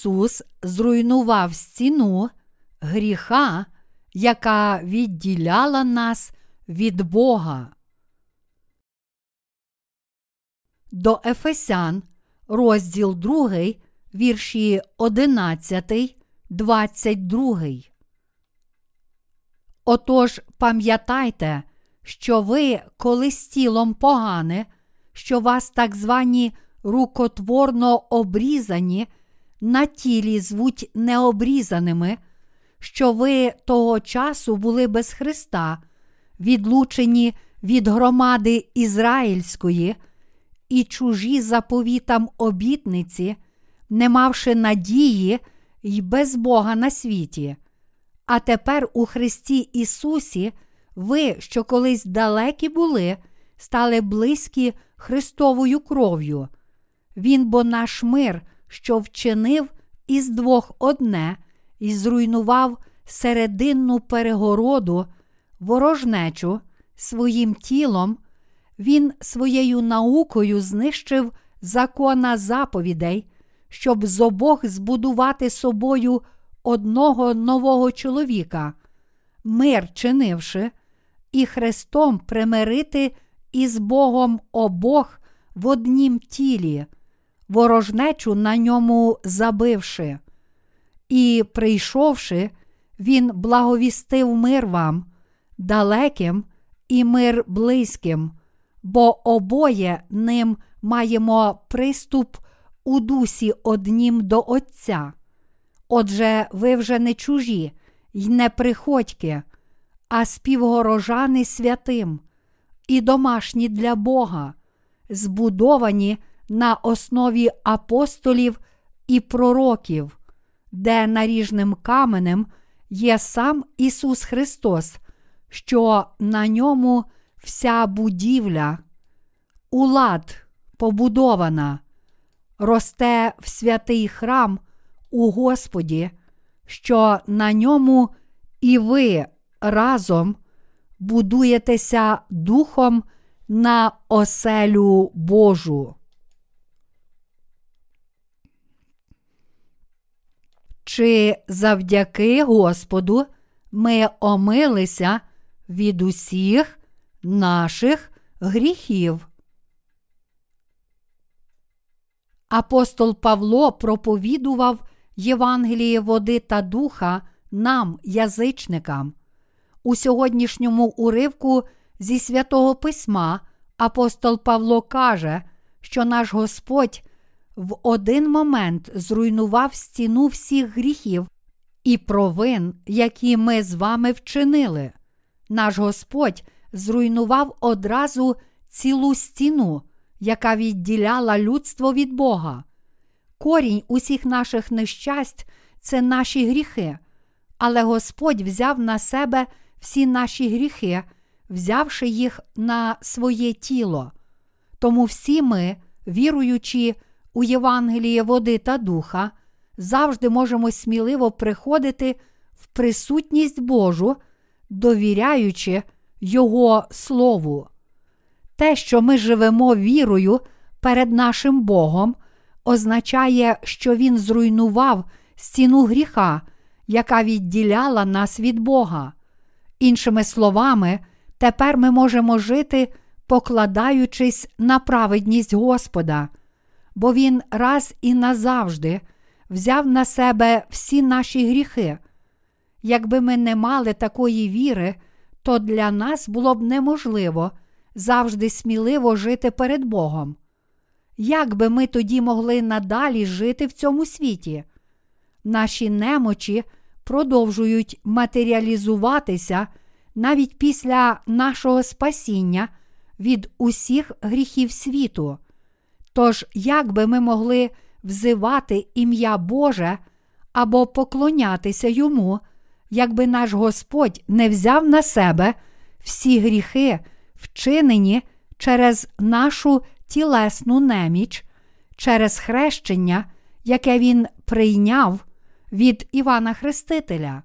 Ісус зруйнував стіну гріха, яка відділяла нас від Бога. До Ефесян, розділ 2, вірші 11, 22. Отож, пам'ятайте, що ви, коли з тілом погане, що вас так звані рукотворно обрізані, на тілі звуть необрізаними, що ви того часу були без Христа, відлучені від громади Ізраїльської і чужі заповітам обітниці, не мавши надії й без Бога на світі. А тепер у Христі Ісусі ви, що колись далекі були, стали близькі Христовою кров'ю. Він бо наш мир, що вчинив із двох одне, і зруйнував серединну перегороду, ворожнечу своїм тілом, він своєю наукою знищив закона заповідей, щоб з обох збудувати собою одного нового чоловіка, мир чинивши, і Христом примирити із Богом обох в однім тілі, ворожнечу на ньому забивши. І, прийшовши, Він благовістив мир вам, далеким і мир близьким, бо обоє ним маємо приступ у дусі однім до Отця. Отже, ви вже не чужі й не приходьки, а співгорожани святим, і домашні для Бога, збудовані на основі апостолів і пророків, де наріжним каменем є сам Ісус Христос, що на ньому вся будівля, улад побудована, росте в святий храм у Господі, що на ньому і ви разом будуєтеся духом на оселю Божу. Чи завдяки Господу ми омилися від усіх наших гріхів? Апостол Павло проповідував Євангеліє води та духа нам, язичникам. У сьогоднішньому уривку зі святого письма апостол Павло каже, що наш Господь в один момент зруйнував стіну всіх гріхів і провин, які ми з вами вчинили. Наш Господь зруйнував одразу цілу стіну, яка відділяла людство від Бога. Корінь усіх наших нещасть це наші гріхи, але Господь взяв на себе всі наші гріхи, взявши їх на своє тіло. Тому всі ми, віруючи у Євангеліє води та духа, завжди можемо сміливо приходити в присутність Божу, довіряючи Його Слову. Те, що ми живемо вірою перед нашим Богом, означає, що Він зруйнував стіну гріха, яка відділяла нас від Бога. Іншими словами, тепер ми можемо жити, покладаючись на праведність Господа, бо Він раз і назавжди взяв на себе всі наші гріхи. Якби ми не мали такої віри, то для нас було б неможливо завжди сміливо жити перед Богом. Як би ми тоді могли надалі жити в цьому світі? Наші немочі продовжують матеріалізуватися навіть після нашого спасіння від усіх гріхів світу. Тож, як би ми могли взивати ім'я Боже або поклонятися йому, якби наш Господь не взяв на себе всі гріхи, вчинені через нашу тілесну неміч, через хрещення, яке Він прийняв від Івана Хрестителя.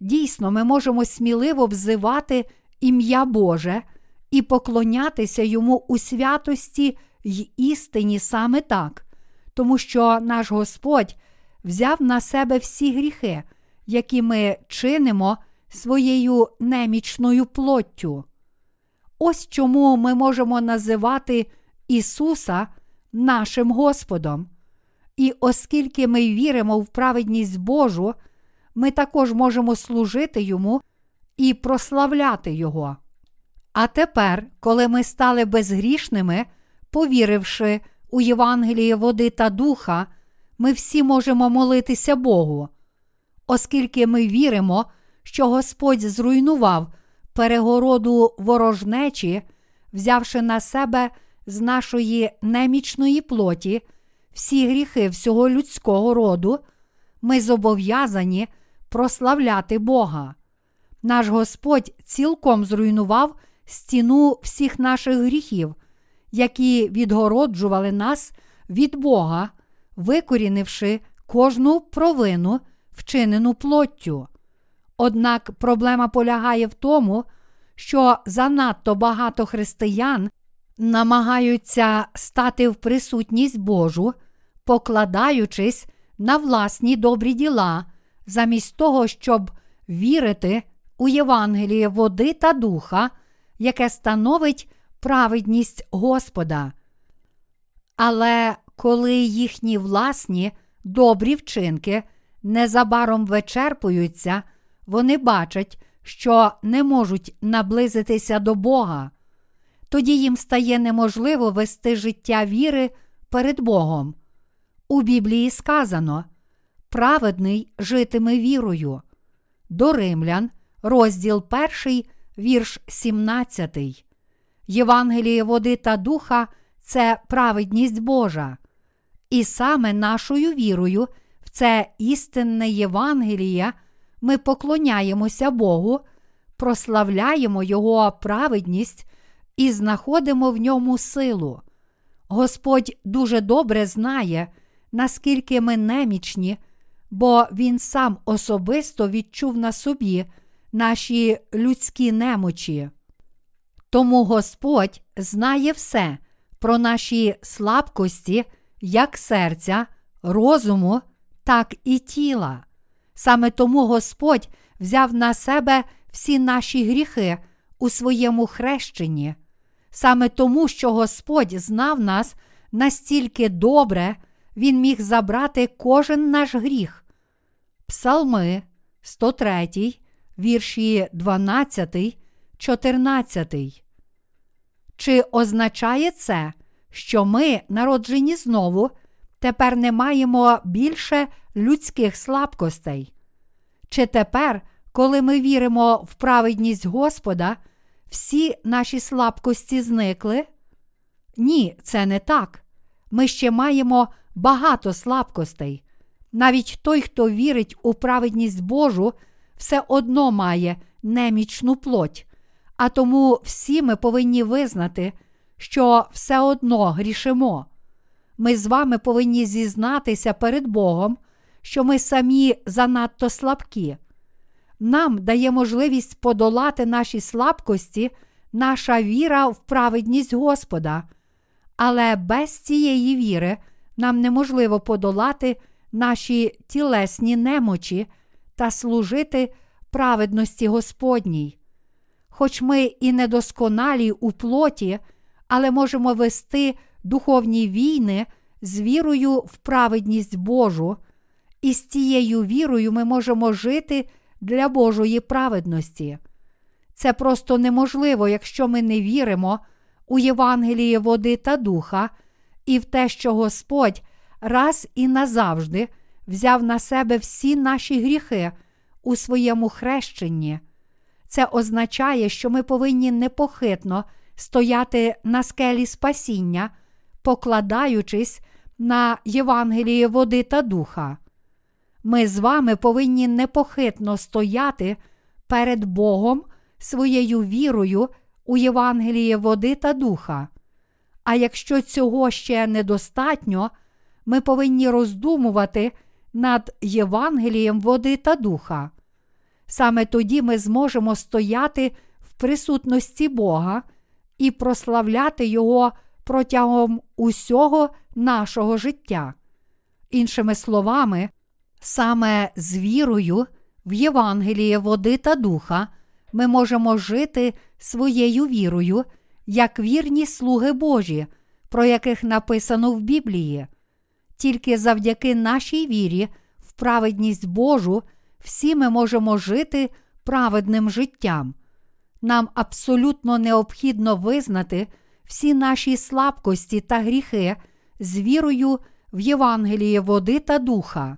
Дійсно, ми можемо сміливо взивати ім'я Боже і поклонятися йому у святості й істині саме так, тому що наш Господь взяв на себе всі гріхи, які ми чинимо своєю немічною плоттю. Ось чому ми можемо називати Ісуса нашим Господом. І оскільки ми віримо в праведність Божу, ми також можемо служити Йому і прославляти Його. А тепер, коли ми стали безгрішними, повіривши у Євангеліє води та духа, ми всі можемо молитися Богу, оскільки ми віримо, що Господь зруйнував перегороду ворожнечі, взявши на себе з нашої немічної плоті всі гріхи всього людського роду, ми зобов'язані прославляти Бога. Наш Господь цілком зруйнував стіну всіх наших гріхів, які відгороджували нас від Бога, викорінивши кожну провину, вчинену плоттю. Однак проблема полягає в тому, що занадто багато християн намагаються стати в присутність Божу, покладаючись на власні добрі діла, замість того, щоб вірити у Євангеліє води та духа, яке становить праведність Господа. Але коли їхні власні добрі вчинки незабаром вичерпуються, вони бачать, що не можуть наблизитися до Бога. Тоді їм стає неможливо вести життя віри перед Богом. У Біблії сказано: праведний житиме вірою. До Римлян, розділ 1, вірш 17. Євангеліє води та духа це праведність Божа. І саме нашою вірою в це істинне Євангеліє ми поклоняємося Богу, прославляємо Його праведність і знаходимо в ньому силу. Господь дуже добре знає, наскільки ми немічні, бо Він сам особисто відчув на собі наші людські немочі. Тому Господь знає все про наші слабкості, як серця, розуму, так і тіла. Саме тому Господь взяв на себе всі наші гріхи у своєму хрещенні. Саме тому, що Господь знав нас настільки добре, Він міг забрати кожен наш гріх. Псалми 103, вірші 12, 14. Чи означає це, що ми, народжені знову, тепер не маємо більше людських слабкостей? Чи тепер, коли ми віримо в праведність Господа, всі наші слабкості зникли? Ні, це не так. Ми ще маємо багато слабкостей. Навіть той, хто вірить у праведність Божу, все одно має немічну плоть, а тому всі ми повинні визнати, що все одно грішимо. Ми з вами повинні зізнатися перед Богом, що ми самі занадто слабкі. Нам дає можливість подолати наші слабкості, наша віра в праведність Господа. Але без цієї віри нам неможливо подолати наші тілесні немочі та служити праведності Господній. Хоч ми і недосконалі у плоті, але можемо вести духовні війни з вірою в праведність Божу, і з цією вірою ми можемо жити для Божої праведності. Це просто неможливо, якщо ми не віримо у Євангеліє води та духа і в те, що Господь раз і назавжди взяв на себе всі наші гріхи у своєму хрещенні. Це означає, що ми повинні непохитно стояти на скелі спасіння, покладаючись на Євангеліє води та духа. Ми з вами повинні непохитно стояти перед Богом своєю вірою у Євангеліє води та духа. А якщо цього ще недостатньо, ми повинні роздумувати над Євангелієм води та духа. Саме тоді ми зможемо стояти в присутності Бога і прославляти Його протягом усього нашого життя. Іншими словами, Саме з вірою в Євангеліє води та духа ми можемо жити своєю вірою, як вірні слуги Божі, про яких написано в Біблії. Тільки завдяки нашій вірі, в праведність Божу, всі ми можемо жити праведним життям. Нам абсолютно необхідно визнати всі наші слабкості та гріхи з вірою в Євангеліє води та духа.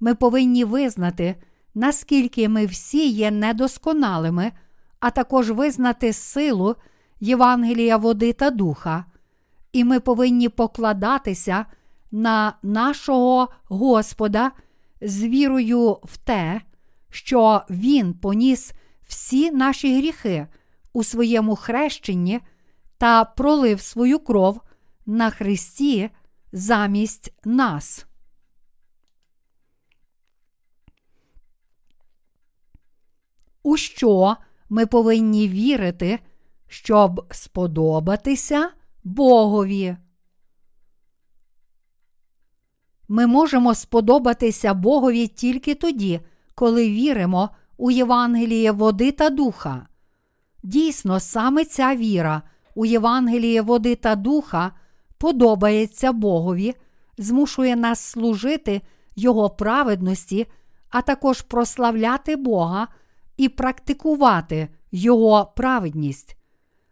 Ми повинні визнати, наскільки ми всі є недосконалими, а також визнати силу Євангелія води та духа. І ми повинні покладатися на нашого Господа з вірою в те, що Він поніс всі наші гріхи у своєму хрещенні та пролив свою кров на Христі замість нас. У що ми повинні вірити, щоб сподобатися Богові? Ми можемо сподобатися Богові тільки тоді, коли віримо у Євангеліє води та духа. Дійсно, саме ця віра у Євангеліє води та духа подобається Богові, змушує нас служити Його праведності, а також прославляти Бога і практикувати Його праведність.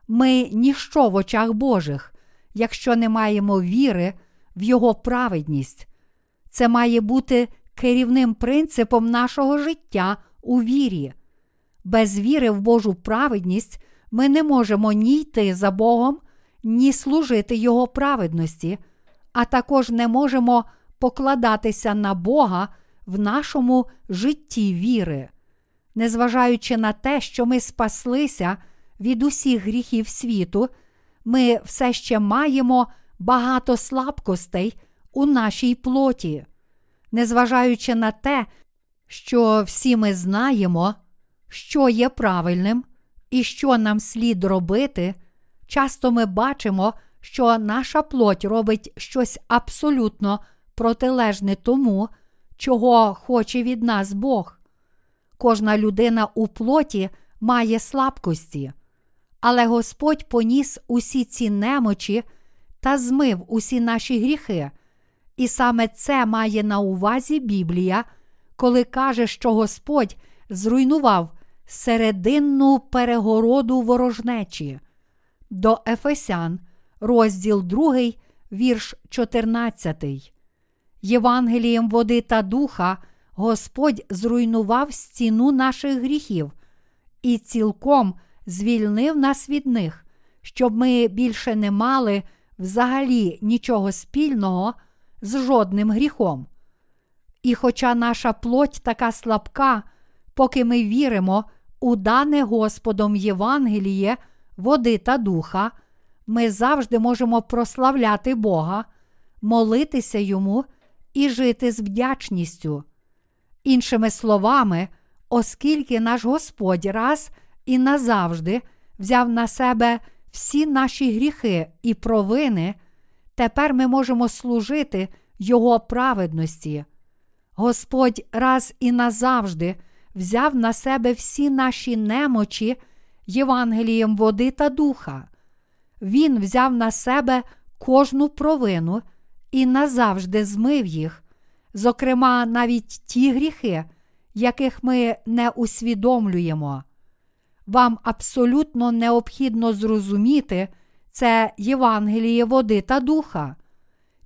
Ми ніщо в очах Божих, якщо не маємо віри в Його праведність. Це має бути керівним принципом нашого життя у вірі. Без віри в Божу праведність ми не можемо ні йти за Богом, ні служити Його праведності, а також не можемо покладатися на Бога в нашому житті віри. Незважаючи на те, що ми спаслися від усіх гріхів світу, ми все ще маємо багато слабкостей у нашій плоті. Незважаючи на те, що всі ми знаємо, що є правильним і що нам слід робити, часто ми бачимо, що наша плоть робить щось абсолютно протилежне тому, чого хоче від нас Бог. Кожна людина у плоті має слабкості, але Господь поніс усі ці немочі та змив усі наші гріхи. І саме це має на увазі Біблія, коли каже, що Господь зруйнував серединну перегороду ворожнечі. До Ефесян, розділ 2, вірш 14. Євангелієм води та духа Господь зруйнував стіну наших гріхів і цілком звільнив нас від них, щоб ми більше не мали взагалі нічого спільного з жодним гріхом. І хоча наша плоть така слабка, поки ми віримо у дане Господом Євангеліє, води та духа, ми завжди можемо прославляти Бога, молитися Йому і жити з вдячністю. Іншими словами, оскільки наш Господь раз і назавжди взяв на себе всі наші гріхи і провини, тепер ми можемо служити Його праведності. Господь раз і назавжди взяв на себе всі наші немочі Євангелієм води та духа. Він взяв на себе кожну провину і назавжди змив їх, зокрема, навіть ті гріхи, яких ми не усвідомлюємо. Вам абсолютно необхідно зрозуміти це Євангеліє води та духа.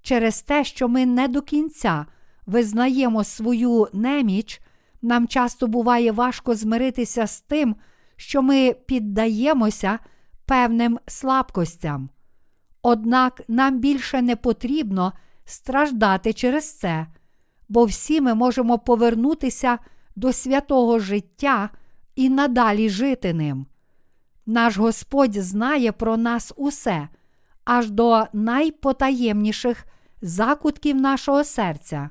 Через те, що ми не до кінця визнаємо свою неміч, нам часто буває важко змиритися з тим, що ми піддаємося певним слабкостям. Однак нам більше не потрібно страждати через це, бо всі ми можемо повернутися до святого життя і надалі жити ним. Наш Господь знає про нас усе, аж до найпотаємніших закутків нашого серця.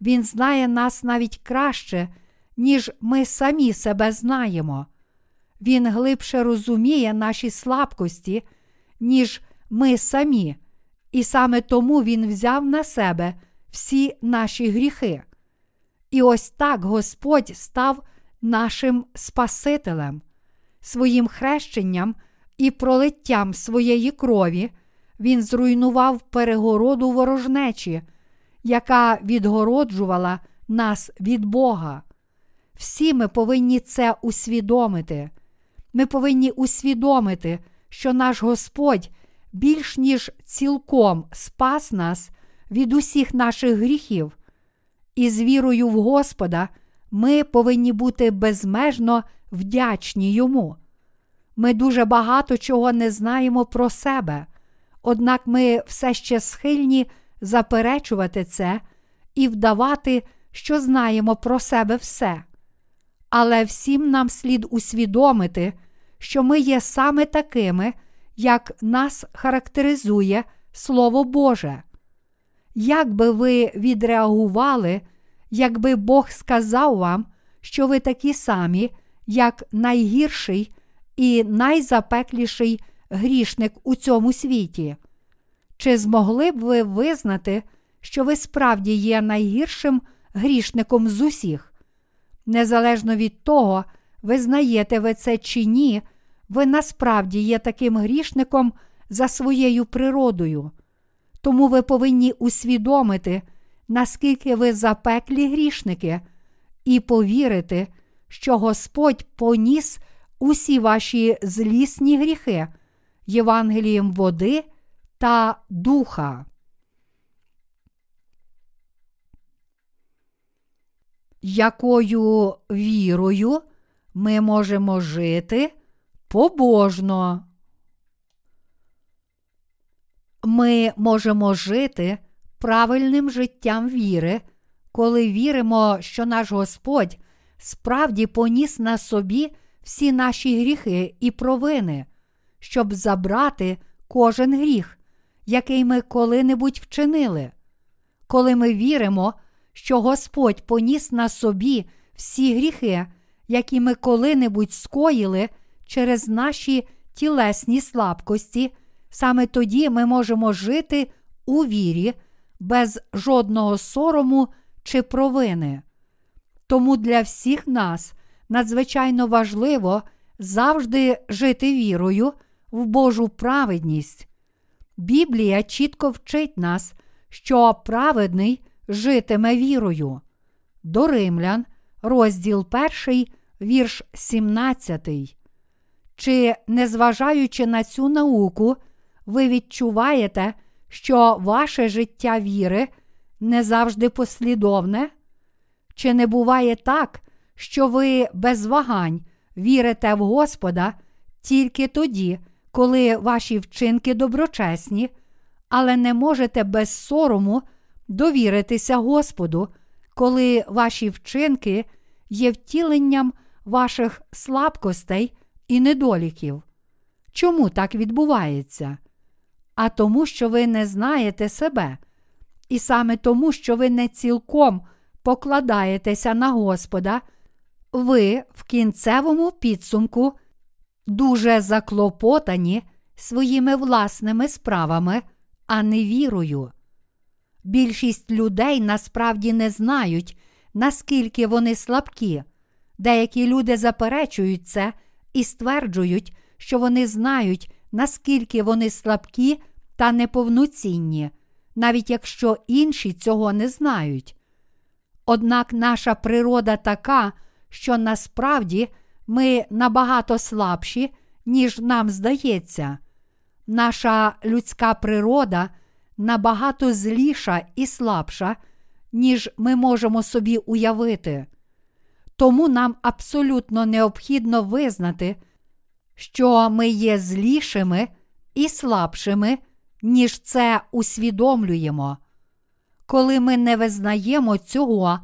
Він знає нас навіть краще, ніж ми самі себе знаємо. Він глибше розуміє наші слабкості, ніж ми самі, і саме тому Він взяв на себе всі наші гріхи. І ось так Господь став нашим Спасителем, своїм хрещенням і пролиттям своєї крові. Він зруйнував перегороду ворожнечі, яка відгороджувала нас від Бога. Всі ми повинні це усвідомити. Ми повинні усвідомити, що наш Господь більш ніж цілком спас нас від усіх наших гріхів. І з вірою в Господа ми повинні бути безмежно вдячні Йому. Ми дуже багато чого не знаємо про себе, однак ми все ще схильні заперечувати це і вдавати, що знаємо про себе все. Але всім нам слід усвідомити, що ми є саме такими, як нас характеризує Слово Боже. Як би ви відреагували, якби Бог сказав вам, що ви такі самі, як найгірший і найзапекліший грішник у цьому світі? Чи змогли б ви визнати, що ви справді є найгіршим грішником з усіх? Незалежно від того, визнаєте ви це чи ні, ви насправді є таким грішником за своєю природою. Тому ви повинні усвідомити, наскільки ви запеклі грішники, і повірити, що Господь поніс усі ваші злісні гріхи Євангелієм води та духа. Якою вірою ми можемо жити побожно? Ми можемо жити правильним життям віри, коли віримо, що наш Господь справді поніс на собі всі наші гріхи і провини, щоб забрати кожен гріх, який ми коли-небудь вчинили. Коли ми віримо, що Господь поніс на собі всі гріхи, які ми коли-небудь скоїли через наші тілесні слабкості, саме тоді ми можемо жити у вірі без жодного сорому чи провини. Тому для всіх нас надзвичайно важливо завжди жити вірою в Божу праведність. Біблія чітко вчить нас, що праведний житиме вірою. До Римлян, розділ 1, вірш 17. Чи, незважаючи на цю науку, ви відчуваєте, що ваше життя віри не завжди послідовне? Чи не буває так, що ви без вагань вірите в Господа тільки тоді, коли ваші вчинки доброчесні, але не можете без сорому довіритися Господу, коли ваші вчинки є втіленням ваших слабкостей і недоліків? Чому так відбувається? А тому, що ви не знаєте себе, і саме тому, що ви не цілком покладаєтеся на Господа, ви в кінцевому підсумку дуже заклопотані своїми власними справами, а не вірою. Більшість людей насправді не знають, наскільки вони слабкі. Деякі люди заперечують це і стверджують, що вони знають, наскільки вони слабкі та неповноцінні, навіть якщо інші цього не знають. Однак наша природа така, що насправді ми набагато слабші, ніж нам здається. Наша людська природа набагато зліша і слабша, ніж ми можемо собі уявити. Тому нам абсолютно необхідно визнати, що ми є злішими і слабшими, ніж це усвідомлюємо. Коли ми не визнаємо цього,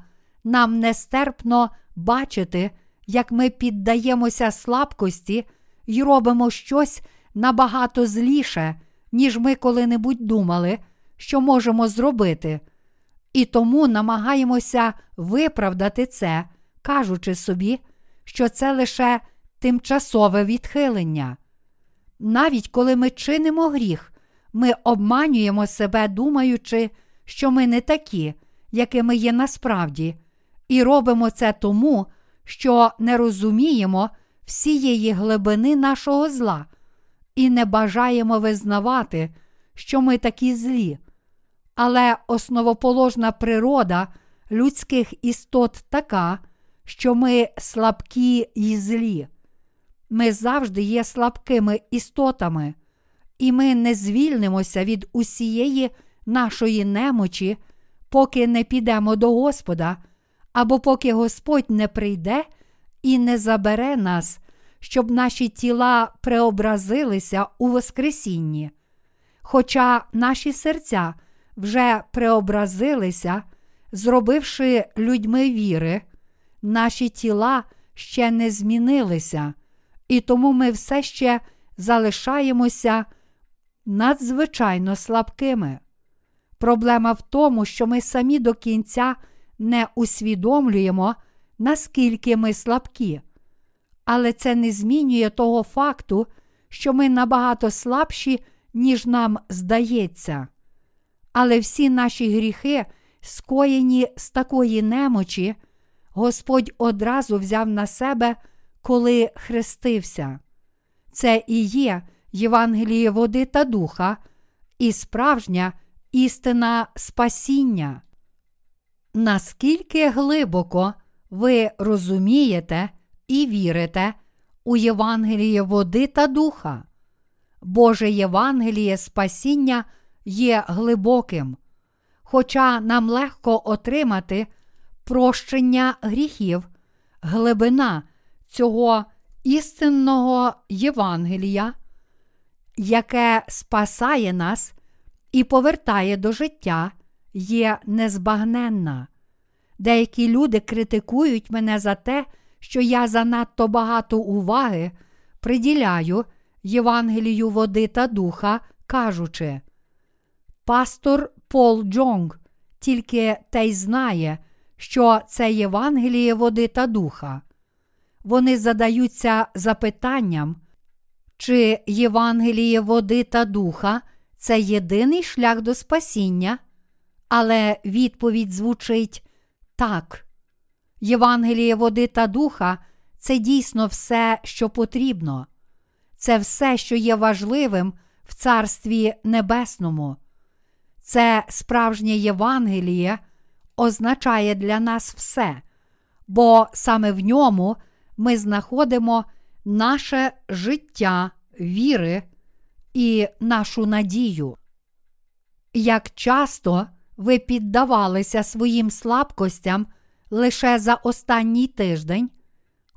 нам нестерпно бачити, як ми піддаємося слабкості і робимо щось набагато зліше, ніж ми коли-небудь думали, що можемо зробити, і тому намагаємося виправдати це, кажучи собі, що це лише тимчасове відхилення. Навіть коли ми чинимо гріх, ми обманюємо себе, думаючи, що ми не такі, якими є насправді, І робимо це тому, що не розуміємо всієї глибини нашого зла і не бажаємо визнавати, що ми такі злі. Але основоположна природа людських істот така, що ми слабкі і злі. Ми завжди є слабкими істотами, і ми не звільнимося від усієї нашої немочі, поки не підемо до Господа, або поки Господь не прийде і не забере нас, щоб наші тіла преобразилися у Воскресінні. Хоча наші серця вже преобразилися, зробивши людьми віри, наші тіла ще не змінилися, і тому ми все ще залишаємося надзвичайно слабкими. Проблема в тому, що ми самі до кінця не усвідомлюємо, наскільки ми слабкі. Але це не змінює того факту, що ми набагато слабші, ніж нам здається. Але всі наші гріхи, скоєні з такої немочі, Господь одразу взяв на себе, коли хрестився. Це і є Євангеліє води та духа, і справжня істина спасіння. Наскільки глибоко ви розумієте і вірите у Євангеліє води та духа? Боже Євангеліє спасіння є глибоким, хоча нам легко отримати прощення гріхів, глибина цього істинного Євангелія, яке спасає нас і повертає до життя, є незбагненна. Деякі люди критикують мене за те, що я занадто багато уваги приділяю Євангелію води та духа, кажучи, пастор Пол Джонг тільки те й знає, що це Євангеліє води та духа. Вони задаються запитанням, чи Євангеліє води та духа це єдиний шлях до спасіння, але відповідь звучить так. Євангеліє води та духа це дійсно все, що потрібно, це все, що є важливим в Царстві Небесному. Це справжнє Євангеліє означає для нас все, бо саме в ньому ми знаходимо наше життя віри і нашу надію. Як часто ви піддавалися своїм слабкостям лише за останній тиждень,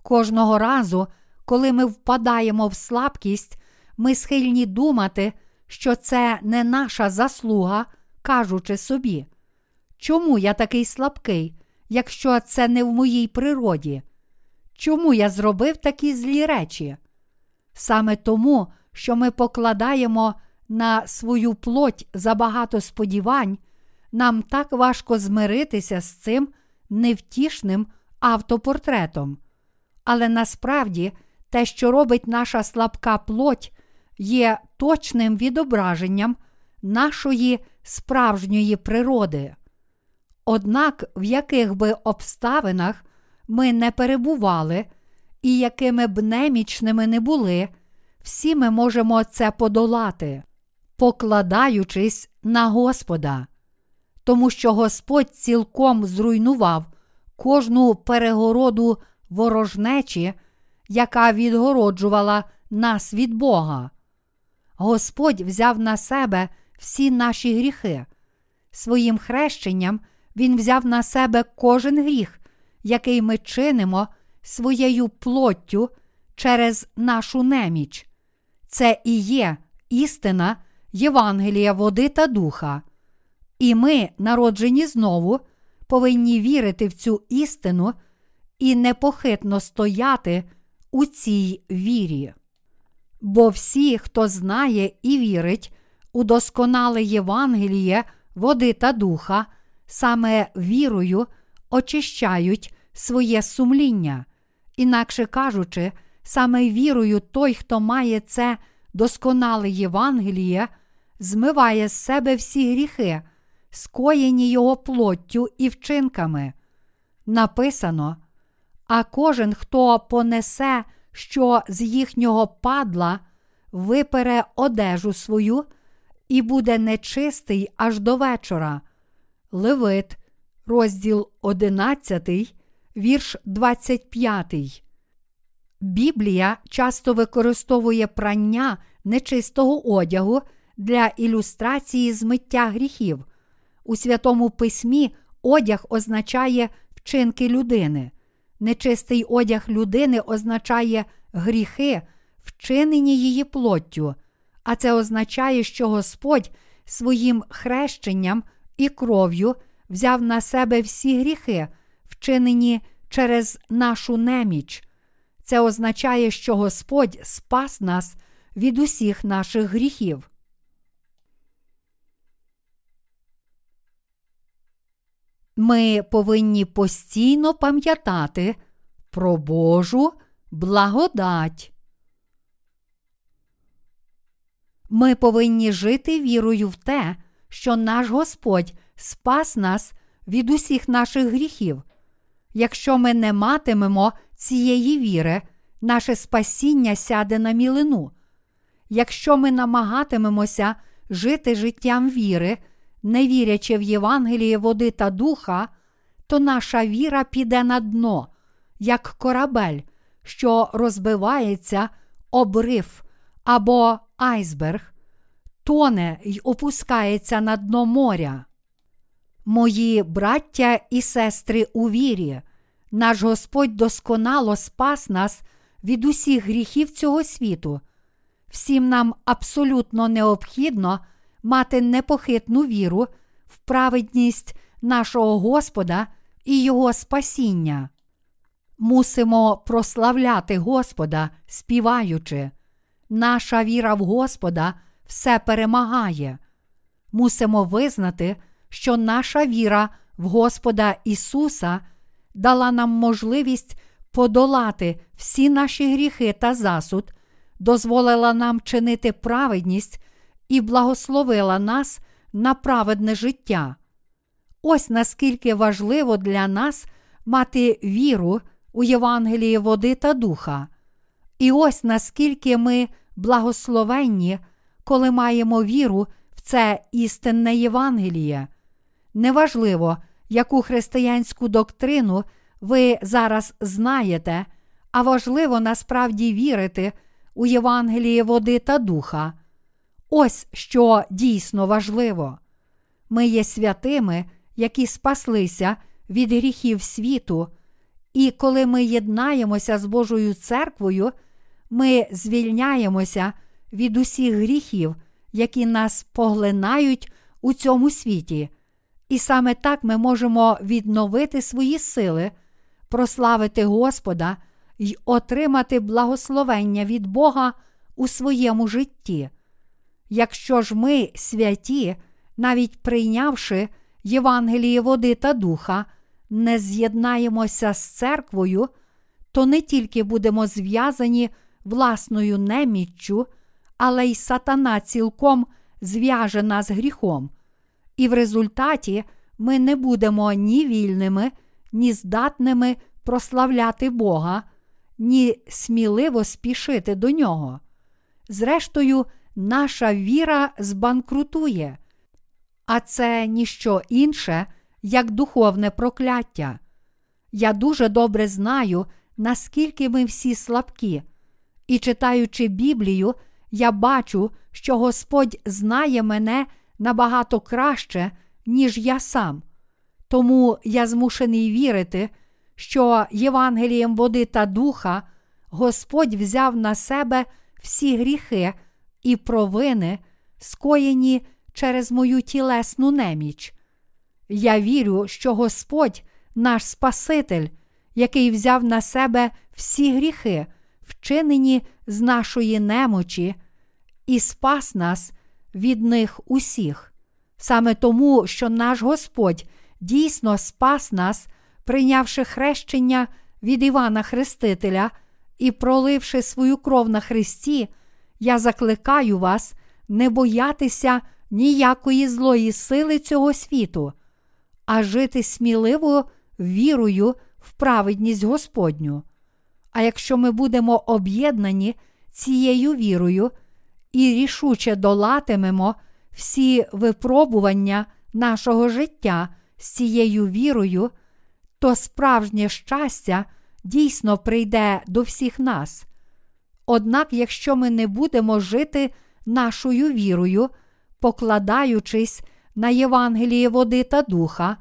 кожного разу, коли ми впадаємо в слабкість, ми схильні думати, що це не наша заслуга, кажучи собі, чому я такий слабкий, якщо це не в моїй природі? Чому я зробив такі злі речі? Саме тому, що ми покладаємо на свою плоть забагато сподівань, нам так важко змиритися з цим невтішним автопортретом. Але насправді те, що робить наша слабка плоть, є точним відображенням нашої справжньої природи. Однак, в яких би обставинах ми не перебували, і якими б немічними не були, всі ми можемо це подолати, покладаючись на Господа, тому що Господь цілком зруйнував кожну перегороду ворожнечі, яка відгороджувала нас від Бога. Господь взяв на себе всі наші гріхи. Своїм хрещенням Він взяв на себе кожен гріх, який ми чинимо своєю плоттю через нашу неміч. Це і є істина Євангелія води та духа. І ми, народжені знову, повинні вірити в цю істину і непохитно стояти у цій вірі. Бо всі, хто знає і вірить у досконале Євангеліє води та духа, саме вірою очищають своє сумління, інакше кажучи, саме вірою той, хто має це досконале Євангеліє, змиває з себе всі гріхи, скоєні його плоттю і вчинками. написано: А кожен, хто понесе що з їхнього падла, випере одежу свою і буде нечистий аж до вечора. Левит, розділ 11, вірш 25. Біблія часто використовує прання нечистого одягу для ілюстрації змиття гріхів. У Святому Письмі одяг означає вчинки людини. Нечистий одяг людини означає гріхи, вчинені її плоттю, а це означає, що Господь своїм хрещенням і кров'ю взяв на себе всі гріхи, вчинені через нашу неміч. Це означає, що Господь спас нас від усіх наших гріхів. Ми повинні постійно пам'ятати про Божу благодать. Ми повинні жити вірою в те, що наш Господь спас нас від усіх наших гріхів. Якщо ми не матимемо цієї віри, наше спасіння сяде на мілину. Якщо ми намагатимемося жити життям віри, не вірячи в Євангеліє води та духа, то наша віра піде на дно, як корабель, що розбивається обрив або айсберг, тоне й опускається на дно моря. Мої браття і сестри у вірі, наш Господь досконало спас нас від усіх гріхів цього світу. Всім нам абсолютно необхідно мати непохитну віру в праведність нашого Господа і Його спасіння. Мусимо прославляти Господа, співаючи. Наша віра в Господа все перемагає. Мусимо визнати, що наша віра в Господа Ісуса дала нам можливість подолати всі наші гріхи та засуд, дозволила нам чинити праведність і благословила нас на праведне життя. Ось наскільки важливо для нас мати віру у Євангелії води та духа. І ось наскільки ми благословенні, коли маємо віру в це істинне Євангеліє. Неважливо, яку християнську доктрину ви зараз знаєте, а важливо насправді вірити у Євангеліє води та духа. Ось що дійсно важливо. Ми є святими, які спаслися від гріхів світу, і коли ми єднаємося з Божою церквою, ми звільняємося від усіх гріхів, які нас поглинають у цьому світі. І саме так ми можемо відновити свої сили, прославити Господа й отримати благословення від Бога у своєму житті. Якщо ж ми святі, навіть прийнявши Євангеліє води та духа, не з'єднаємося з церквою, то не тільки будемо зв'язані власною неміччю, але й сатана цілком зв'яже нас гріхом. І в результаті ми не будемо ні вільними, ні здатними прославляти Бога, ні сміливо спішити до нього. Зрештою, наша віра збанкрутує, а це ніщо інше, як духовне прокляття. Я дуже добре знаю, наскільки ми всі слабкі, і читаючи Біблію, я бачу, що Господь знає мене набагато краще, ніж я сам. Тому я змушений вірити, що Євангелієм води та духа Господь взяв на себе всі гріхи і провини, скоєні через мою тілесну неміч. Я вірю, що Господь, наш Спаситель, який взяв на себе всі гріхи, вчинені з нашої немочі, і спас нас від них усіх. Саме тому, що наш Господь дійсно спас нас, прийнявши хрещення від Івана Хрестителя і проливши свою кров на Христі, я закликаю вас не боятися ніякої злої сили цього світу, а жити сміливо вірою в праведність Господню. А якщо ми будемо об'єднані цією вірою і рішуче долатимемо всі випробування нашого життя з цією вірою, то справжнє щастя дійсно прийде до всіх нас. Однак, якщо ми не будемо жити нашою вірою, покладаючись на Євангеліє води та духа,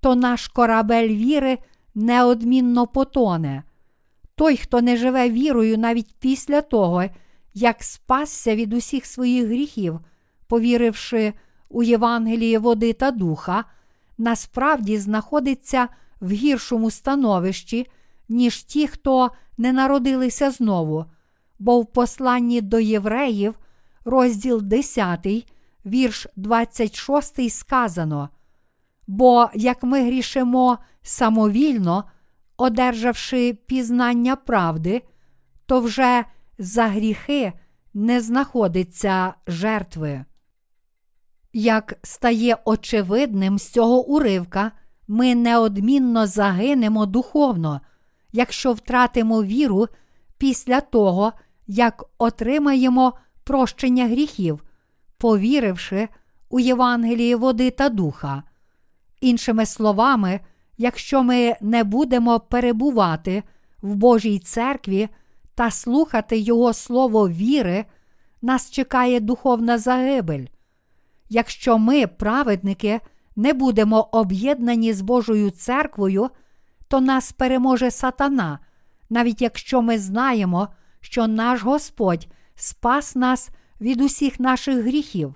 то наш корабель віри неодмінно потоне. Той, хто не живе вірою навіть після того, як спасся від усіх своїх гріхів, повіривши у Євангеліє води та духа, насправді знаходиться в гіршому становищі, ніж ті, хто не народилися знову, бо в посланні до євреїв, розділ 10, вірш 26 сказано. Бо як ми грішимо самовільно, одержавши пізнання правди, то вже за гріхи не знаходиться жертви. Як стає очевидним з цього уривка, ми неодмінно загинемо духовно, якщо втратимо віру після того, як отримаємо прощення гріхів, повіривши у Євангелії води та духа. Іншими словами, якщо ми не будемо перебувати в Божій церкві та слухати Його слово віри, нас чекає духовна загибель. Якщо ми, праведники, не будемо об'єднані з Божою церквою, то нас переможе сатана, навіть якщо ми знаємо, що наш Господь спас нас від усіх наших гріхів.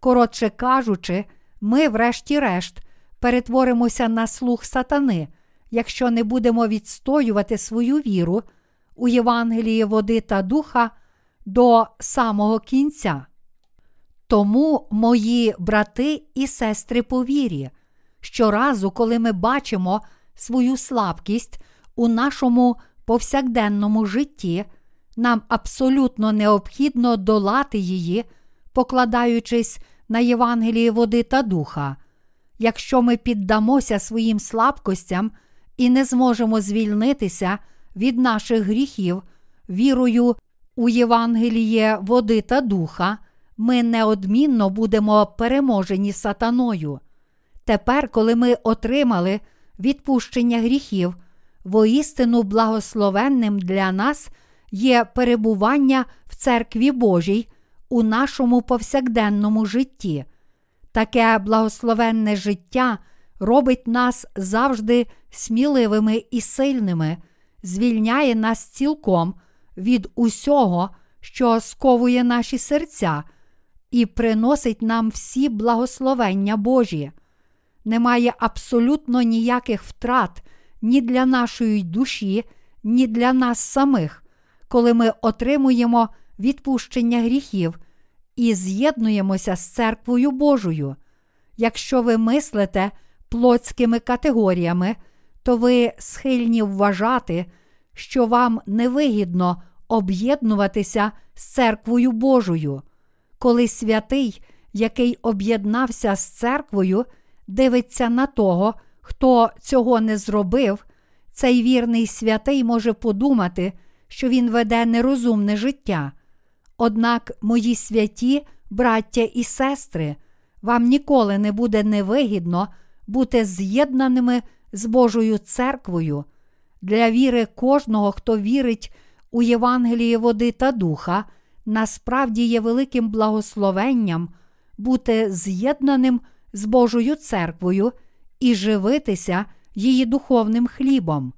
Коротше кажучи, ми, врешті-решт, перетворимося на слух сатани, якщо не будемо відстоювати свою віру у Євангелії води та духа до самого кінця. Тому, мої брати і сестри по вірі, щоразу, коли ми бачимо свою слабкість у нашому повсякденному житті, нам абсолютно необхідно долати її, покладаючись на Євангелії води та духа. Якщо ми піддамося своїм слабкостям і не зможемо звільнитися від наших гріхів, вірою у Євангеліє води та духа, ми неодмінно будемо переможені сатаною. Тепер, коли ми отримали відпущення гріхів, воістину благословенним для нас є перебування в церкві Божій у нашому повсякденному житті. Таке благословенне життя робить нас завжди сміливими і сильними, звільняє нас цілком від усього, що сковує наші серця, і приносить нам всі благословення Божі. Немає абсолютно ніяких втрат ні для нашої душі, ні для нас самих, коли ми отримуємо відпущення гріхів і з'єднуємося з церквою Божою. Якщо ви мислите плотськими категоріями, то ви схильні вважати, що вам невигідно об'єднуватися з церквою Божою. Коли святий, який об'єднався з церквою, дивиться на того, хто цього не зробив, цей вірний святий може подумати, що він веде нерозумне життя. Однак, мої святі, браття і сестри, вам ніколи не буде невигідно бути з'єднаними з Божою церквою. Для віри кожного, хто вірить у Євангеліє води та духа, насправді є великим благословенням бути з'єднаним з Божою церквою і живитися її духовним хлібом.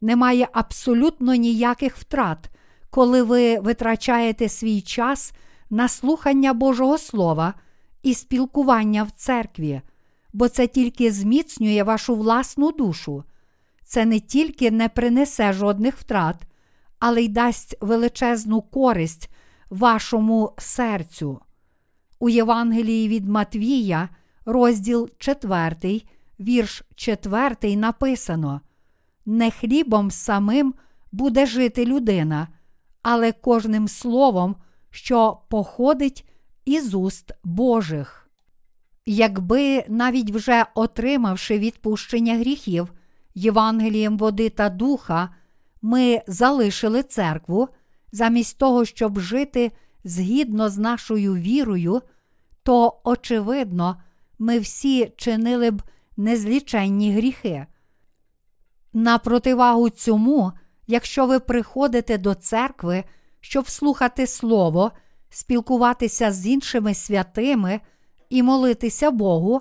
Немає абсолютно ніяких втрат, коли ви витрачаєте свій час на слухання Божого Слова і спілкування в церкві, бо це тільки зміцнює вашу власну душу. Це не тільки не принесе жодних втрат, але й дасть величезну користь вашому серцю. У Євангелії від Матвія, розділ 4, вірш 4 написано: Не хлібом самим буде жити людина, але кожним словом, що походить із уст Божих. Якби навіть вже отримавши відпущення гріхів, Євангелієм води та духа, ми залишили церкву, замість того, щоб жити згідно з нашою вірою, то, очевидно, ми всі чинили б незліченні гріхи. На противагу цьому, якщо ви приходите до церкви, щоб слухати Слово, спілкуватися з іншими святими і молитися Богу,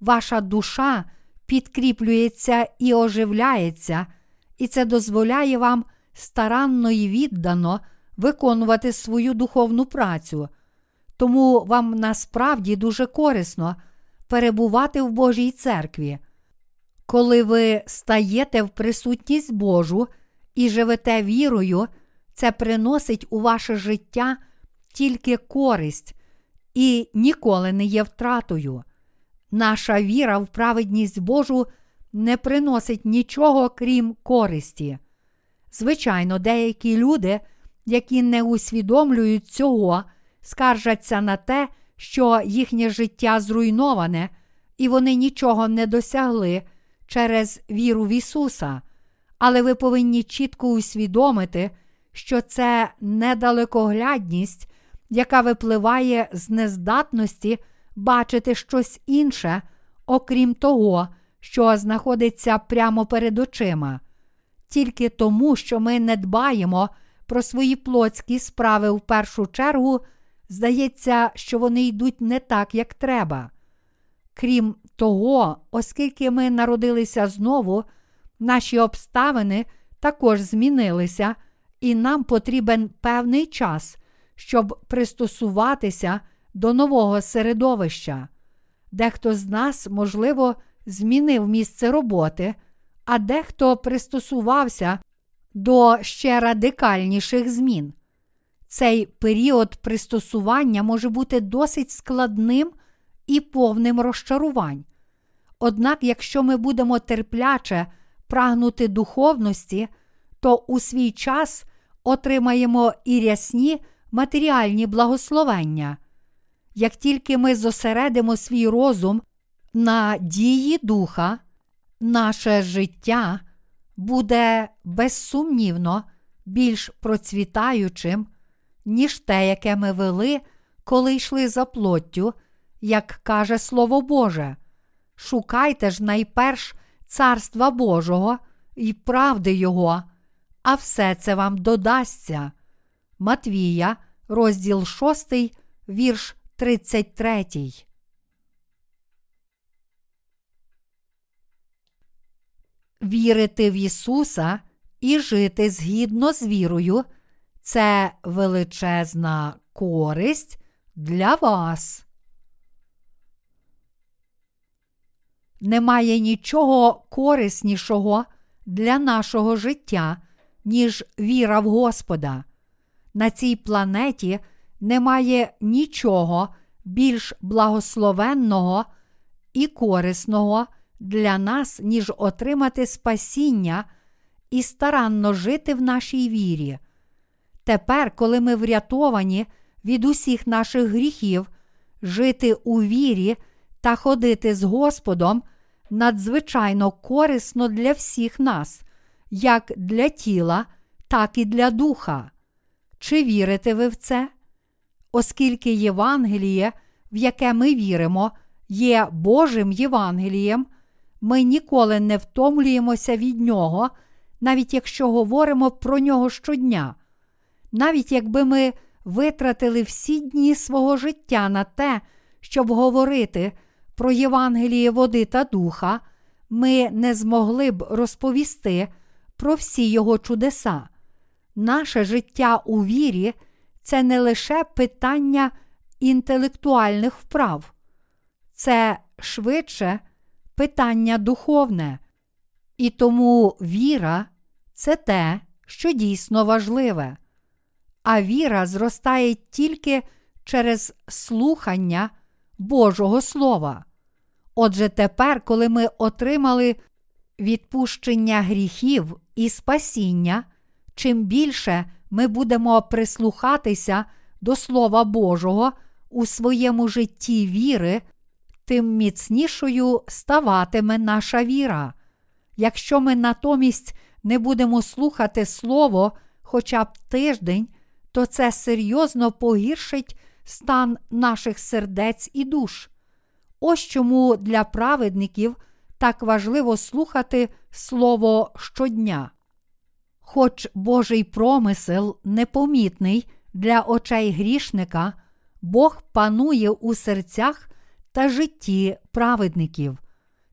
ваша душа підкріплюється і оживляється, і це дозволяє вам старанно і віддано виконувати свою духовну працю. Тому вам насправді дуже корисно перебувати в Божій церкві. Коли ви стаєте в присутність Божу і живете вірою, це приносить у ваше життя тільки користь і ніколи не є втратою. Наша віра в праведність Божу не приносить нічого крім користі. Звичайно, деякі люди, які не усвідомлюють цього, скаржаться на те, що їхнє життя зруйноване, і вони нічого не досягли через віру в Ісуса. Але ви повинні чітко усвідомити, що це недалекоглядність, яка випливає з нездатності бачити щось інше, окрім того, що знаходиться прямо перед очима. Тільки тому, що ми не дбаємо про свої плотські справи в першу чергу, здається, що вони йдуть не так, як треба. Крім того, оскільки ми народилися знову, наші обставини також змінилися, і нам потрібен певний час, щоб пристосуватися до нового середовища. Дехто з нас, можливо, змінив місце роботи, а дехто пристосувався до ще радикальніших змін. Цей період пристосування може бути досить складним і повним розчарувань. Однак, якщо ми будемо терпляче прагнути духовності, то у свій час отримаємо і рясні матеріальні благословення. Як тільки ми зосередимо свій розум на дії духа, наше життя буде безсумнівно більш процвітаючим, ніж те, яке ми вели, коли йшли за плоттю, як каже Слово Боже. Шукайте ж найперш Царства Божого і правди Його, а все це вам додасться. Матвія, розділ 6, вірш 33. Вірити в Ісуса і жити згідно з вірою це величезна користь для вас. Немає нічого кориснішого для нашого життя, ніж віра в Господа. На цій планеті немає нічого більш благословенного і корисного для нас, ніж отримати спасіння і старанно жити в нашій вірі. Тепер, коли ми врятовані від усіх наших гріхів, жити у вірі та ходити з Господом надзвичайно корисно для всіх нас, як для тіла, так і для духа. Чи вірите ви в це? Оскільки Євангеліє, в яке ми віримо, є Божим Євангелієм, ми ніколи не втомлюємося від нього, навіть якщо говоримо про нього щодня. Навіть якби ми витратили всі дні свого життя на те, щоб говорити про Євангеліє води та духа, ми не змогли б розповісти про всі його чудеса. Наше життя у вірі це не лише питання інтелектуальних вправ, це швидше питання духовне. І тому віра це те, що дійсно важливе. А віра зростає тільки через слухання Божого Слова. Отже, тепер, коли ми отримали відпущення гріхів і спасіння, чим більше ми будемо прислухатися до Слова Божого у своєму житті віри, тим міцнішою ставатиме наша віра. Якщо ми натомість не будемо слухати Слово хоча б тиждень, то це серйозно погіршить стан наших сердець і душ. Ось чому для праведників так важливо слухати Слово щодня. Хоч Божий промисел непомітний для очей грішника, Бог панує у серцях та житті праведників.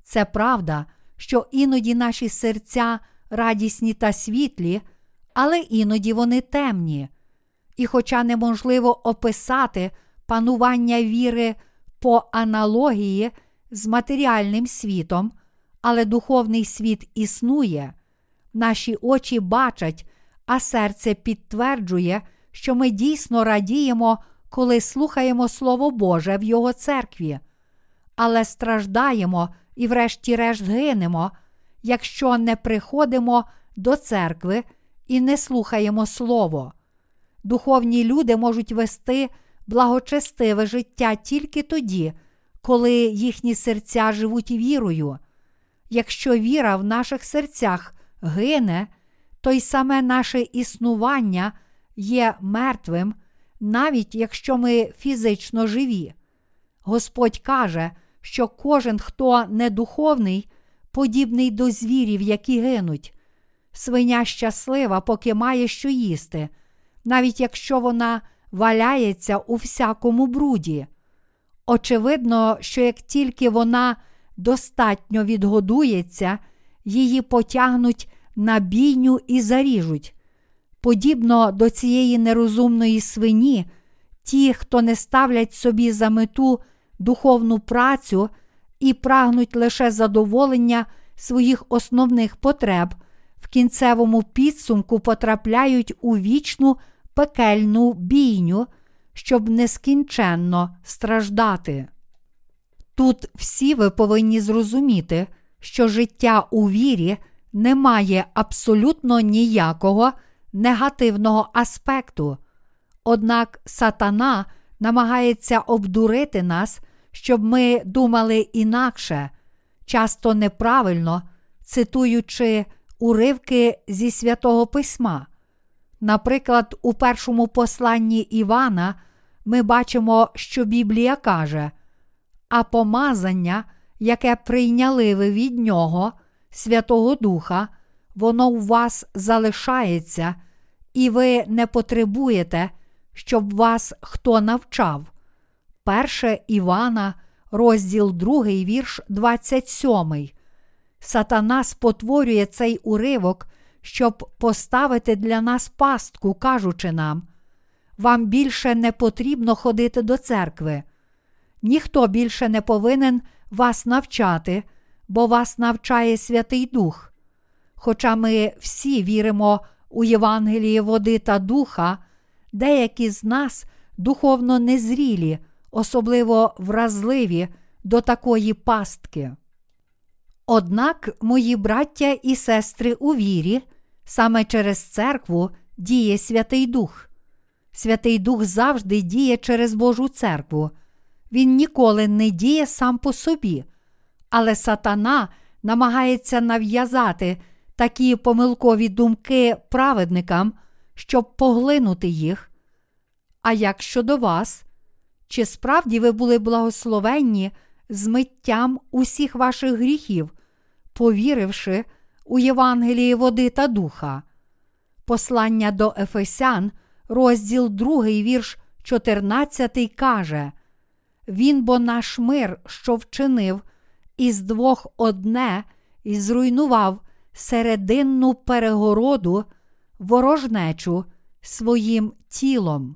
Це правда, що іноді наші серця радісні та світлі, але іноді вони темні. І, хоча неможливо описати панування віри по аналогії з матеріальним світом, але духовний світ існує, наші очі бачать, а серце підтверджує, що ми дійсно радіємо, коли слухаємо Слово Боже в Його церкві, але страждаємо і, врешті-решт, гинемо, якщо не приходимо до церкви і не слухаємо Слово. Духовні люди можуть вести благочестиве життя тільки тоді, коли їхні серця живуть вірою. Якщо віра в наших серцях гине, то й саме наше існування є мертвим, навіть якщо ми фізично живі. Господь каже, що кожен, хто недуховний, подібний до звірів, які гинуть. Свиня щаслива, поки має що їсти, навіть якщо вона валяється у всякому бруді. Очевидно, що як тільки вона достатньо відгодується, її потягнуть на бійню і заріжуть. Подібно до цієї нерозумної свині, ті, хто не ставлять собі за мету духовну працю і прагнуть лише задоволення своїх основних потреб, в кінцевому підсумку потрапляють у вічну пекельну бійню, щоб нескінченно страждати. Тут всі ви повинні зрозуміти, що життя у вірі не має абсолютно ніякого негативного аспекту. Однак сатана намагається обдурити нас, щоб ми думали інакше, часто неправильно, цитуючи уривки зі святого письма. Наприклад, у першому посланні Івана ми бачимо, що Біблія каже, а помазання, яке прийняли ви від Нього, Святого Духа, воно у вас залишається, і ви не потребуєте, щоб вас хто навчав. Перше Івана, розділ 2, вірш 27. Сатана спотворює цей уривок, щоб поставити для нас пастку, кажучи нам, вам більше не потрібно ходити до церкви. Ніхто більше не повинен вас навчати, бо вас навчає Святий Дух. Хоча ми всі віримо у Євангеліє води та духа, деякі з нас духовно незрілі, особливо вразливі до такої пастки. Однак, мої браття і сестри у вірі, саме через церкву діє Святий Дух. Святий Дух завжди діє через Божу церкву. Він ніколи не діє сам по собі, але сатана намагається нав'язати такі помилкові думки праведникам, щоб поглинути їх. А як щодо вас, чи справді ви були благословенні змиттям усіх ваших гріхів, повіривши у Євангелії води та духа? Послання до Ефесян, розділ 2, вірш 14 каже: Він бо наш мир, що вчинив, із двох одне, і зруйнував серединну перегороду, ворожнечу своїм тілом.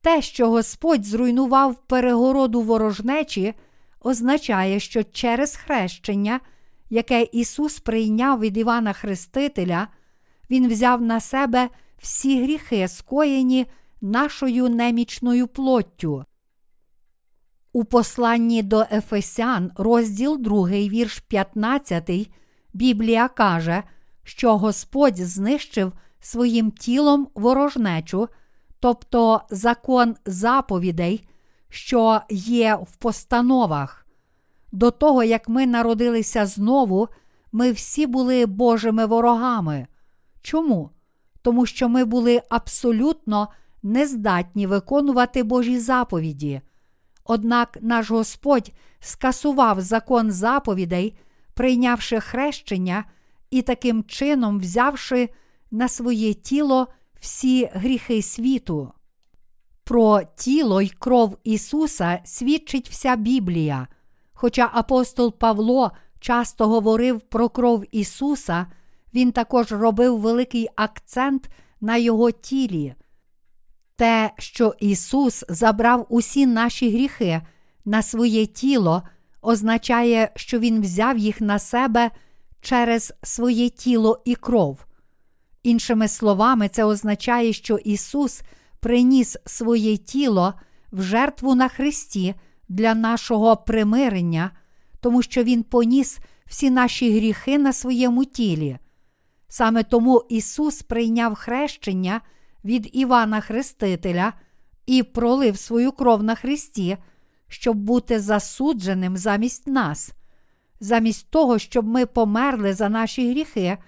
Те, що Господь зруйнував перегороду ворожнечі, означає, що через хрещення, яке Ісус прийняв від Івана Хрестителя, Він взяв на себе всі гріхи, скоєні нашою немічною плоттю. У посланні до Ефесян, розділ 2, вірш 15, Біблія каже, що Господь знищив своїм тілом ворожнечу, тобто закон заповідей, що є в постановах. До того, як ми народилися знову, ми всі були Божими ворогами. Чому? Тому що ми були абсолютно нездатні виконувати Божі заповіді. Однак наш Господь скасував закон заповідей, прийнявши хрещення і таким чином взявши на своє тіло всі гріхи світу. Про тіло й кров Ісуса свідчить вся Біблія. Хоча апостол Павло часто говорив про кров Ісуса, він також робив великий акцент на Його тілі. Те, що Ісус забрав усі наші гріхи на своє тіло, означає, що Він взяв їх на себе через своє тіло і кров. Іншими словами, це означає, що Ісус приніс своє тіло в жертву на Христі для нашого примирення, тому що Він поніс всі наші гріхи на своєму тілі. Саме тому Ісус прийняв хрещення від Івана Хрестителя і пролив свою кров на Христі, щоб бути засудженим замість нас. Замість того, щоб ми померли за наші гріхи,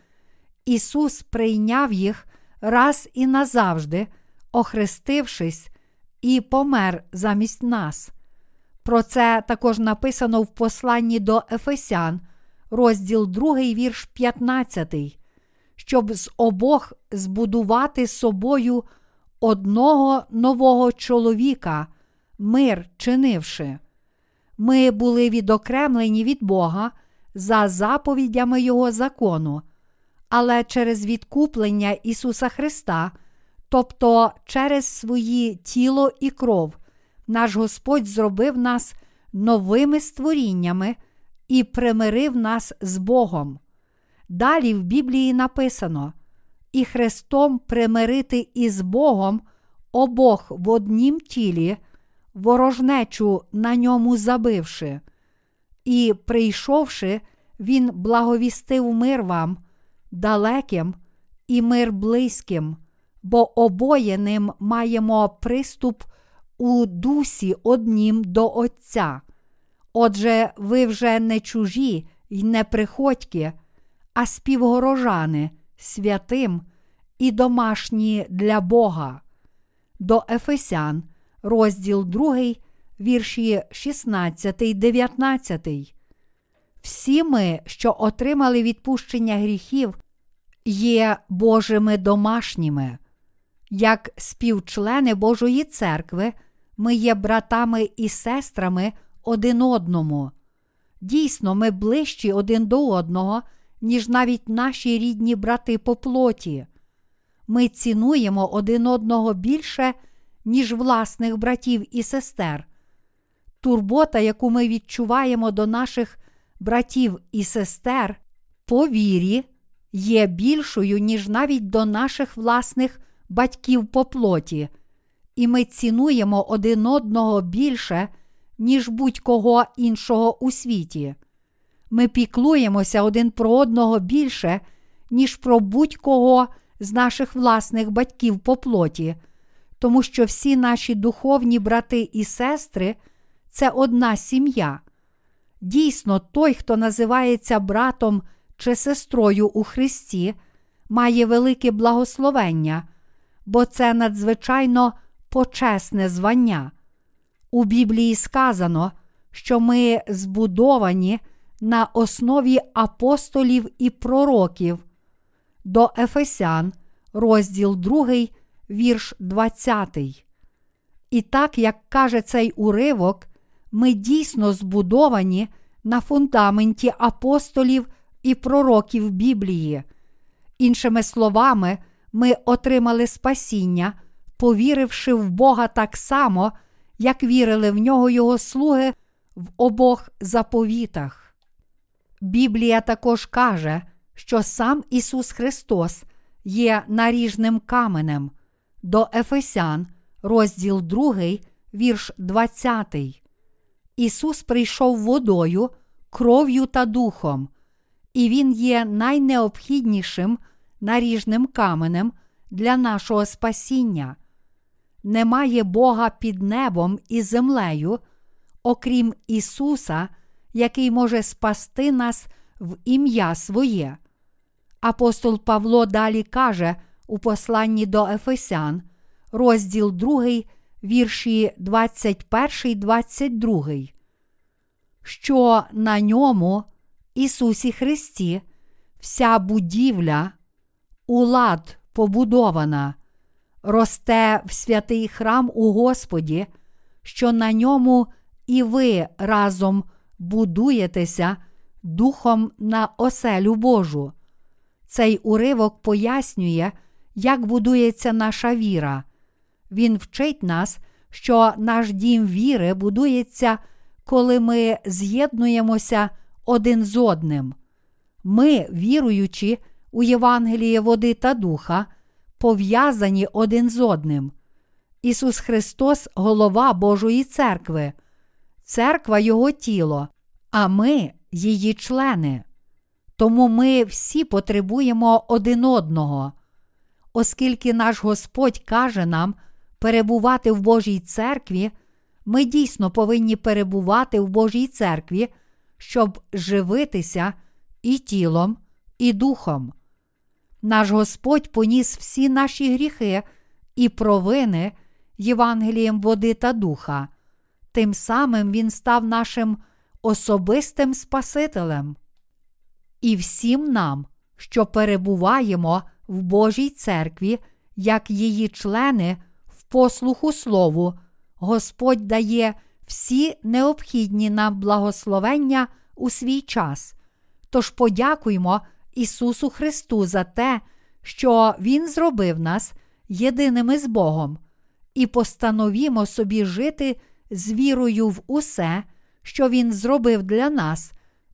Ісус прийняв їх раз і назавжди, охрестившись, і помер замість нас. Про це також написано в посланні до Ефесян, розділ 2, вірш 15, щоб з обох збудувати собою одного нового чоловіка, мир чинивши. Ми були відокремлені від Бога за заповідями Його закону, але через відкуплення Ісуса Христа, тобто через свої тіло і кров, наш Господь зробив нас новими створіннями і примирив нас з Богом. Далі в Біблії написано: і Христом примирити із Богом обох в однім тілі, ворожнечу на ньому забивши, і, прийшовши, Він благовістив мир вам, далеким і мир близьким, бо обоє ним маємо приступ у дусі однім до Отця. Отже, ви вже не чужі й не приходьки, а співгорожани святим і домашні для Бога. До Ефесян, розділ 2, вірші 16, 19. Всі ми, що отримали відпущення гріхів, є Божими домашніми. Як співчлени Божої церкви, ми є братами і сестрами один одному. Дійсно, ми ближчі один до одного, ніж навіть наші рідні брати по плоті. Ми цінуємо один одного більше, ніж власних братів і сестер. Турбота, яку ми відчуваємо до наших братів і сестер, по вірі, є більшою, ніж навіть до наших власних батьків по плоті, і ми цінуємо один одного більше, ніж будь-кого іншого у світі. Ми піклуємося один про одного більше, ніж про будь-кого з наших власних батьків по плоті, тому що всі наші духовні брати і сестри це одна сім'я. Дійсно, той, хто називається братом чи сестрою у Христі, має велике благословення, бо це надзвичайно почесне звання. У Біблії сказано, що ми збудовані на основі апостолів і пророків. До Ефесян, розділ 2, вірш 20. І так, як каже цей уривок, ми дійсно збудовані на фундаменті апостолів і пророків Біблії. Іншими словами, ми отримали спасіння, повіривши в Бога так само, як вірили в нього Його слуги в обох заповітах. Біблія також каже, що сам Ісус Христос є наріжним каменем до Ефесян, розділ 2, вірш 20. Ісус прийшов водою, кров'ю та духом, і Він є найнеобхіднішим наріжним каменем для нашого спасіння. Немає Бога під небом і землею, окрім Ісуса, який може спасти нас в ім'я своє. Апостол Павло далі каже у посланні до Ефесян, розділ 2, вірші 21, 22, що на ньому, Ісусі Христі, вся будівля, улад побудована, росте в святий храм у Господі, що на ньому і ви разом будуєтеся духом на оселю Божу. Цей уривок пояснює, як будується наша віра. Він вчить нас, що наш дім віри будується, коли ми з'єднуємося один з одним. Ми, віруючи у Євангеліє води та духа, пов'язані один з одним. Ісус Христос голова Божої церкви, церква Його тіло, а ми її члени. Тому ми всі потребуємо один одного. Оскільки наш Господь каже нам перебувати в Божій церкві, ми дійсно повинні перебувати в Божій церкві, щоб живитися і тілом, і духом. Наш Господь поніс всі наші гріхи і провини Євангелієм води та духа. Тим самим Він став нашим особистим Спасителем. І всім нам, що перебуваємо в Божій церкві, як її члени в послуху Слову, Господь дає всі необхідні нам благословення у свій час. Тож подякуймо Ісусу Христу за те, що Він зробив нас єдиними з Богом, і постановімо собі жити з вірою в усе, що Він зробив для нас,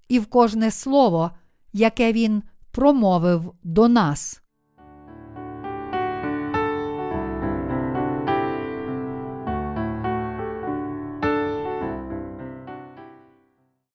і в кожне слово, яке Він промовив до нас.